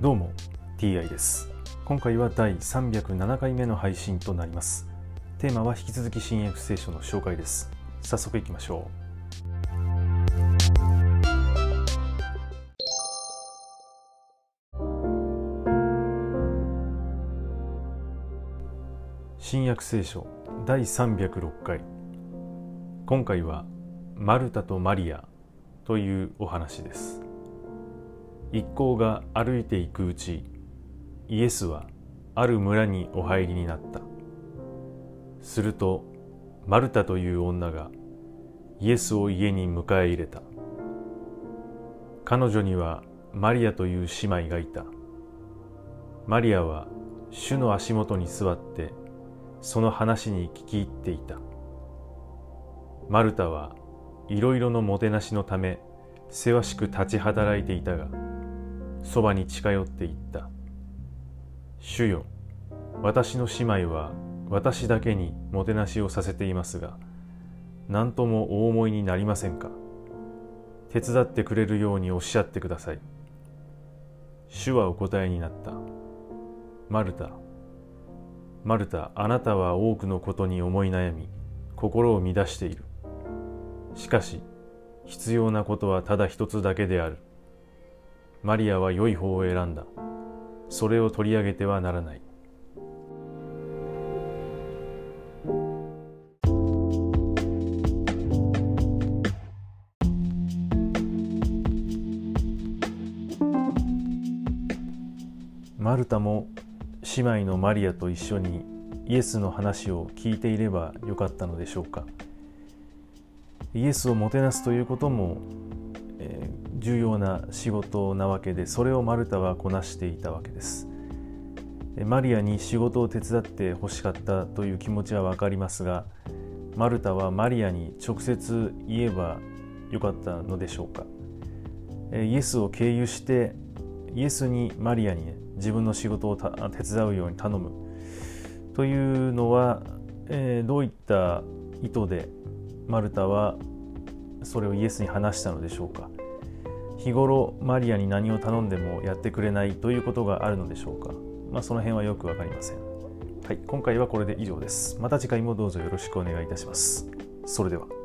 どうも TI です。今回は第307回目の配信となります。テーマは引き続き新約聖書の紹介です。早速いきましょう。新約聖書第306回。今回はマルタとマリアというお話です。一行が歩いていくうちイエスはある村にお入りになった。するとマルタという女がイエスを家に迎え入れた。彼女にはマリアという姉妹がいた。マリアは主の足元に座ってその話に聞き入っていた。マルタはいろいろのもてなしのためせわしく立ち働いていたがそばに近寄っていった。主よ私の姉妹は私だけにもてなしをさせていますが何ともお思いになりませんか。手伝ってくれるようにおっしゃってください。主はお答えになった。マルタマルタあなたは多くのことに思い悩み心を乱している。しかし必要なことはただ一つだけである。マリアは良い方を選んだ。それを取り上げてはならない。マルタも姉妹のマリアと一緒にイエスの話を聞いていればよかったのでしょうか。イエスをもてなすということも重要な仕事なわけでそれをマルタはこなしていたわけです。マリアに仕事を手伝ってほしかったという気持ちは分かりますがマルタはマリアに直接言えばよかったのでしょうか。イエスを経由してイエスにマリアに、自分の仕事を手伝うように頼む。というのは、え、どういった意図でマルタはそれをイエスに話したのでしょうか。日頃マリアに何を頼んでもやってくれないということがあるのでしょうか、まあ、その辺はよく分かりません。はい、今回はこれで以上です。また次回もどうぞよろしくお願いいたします。それでは。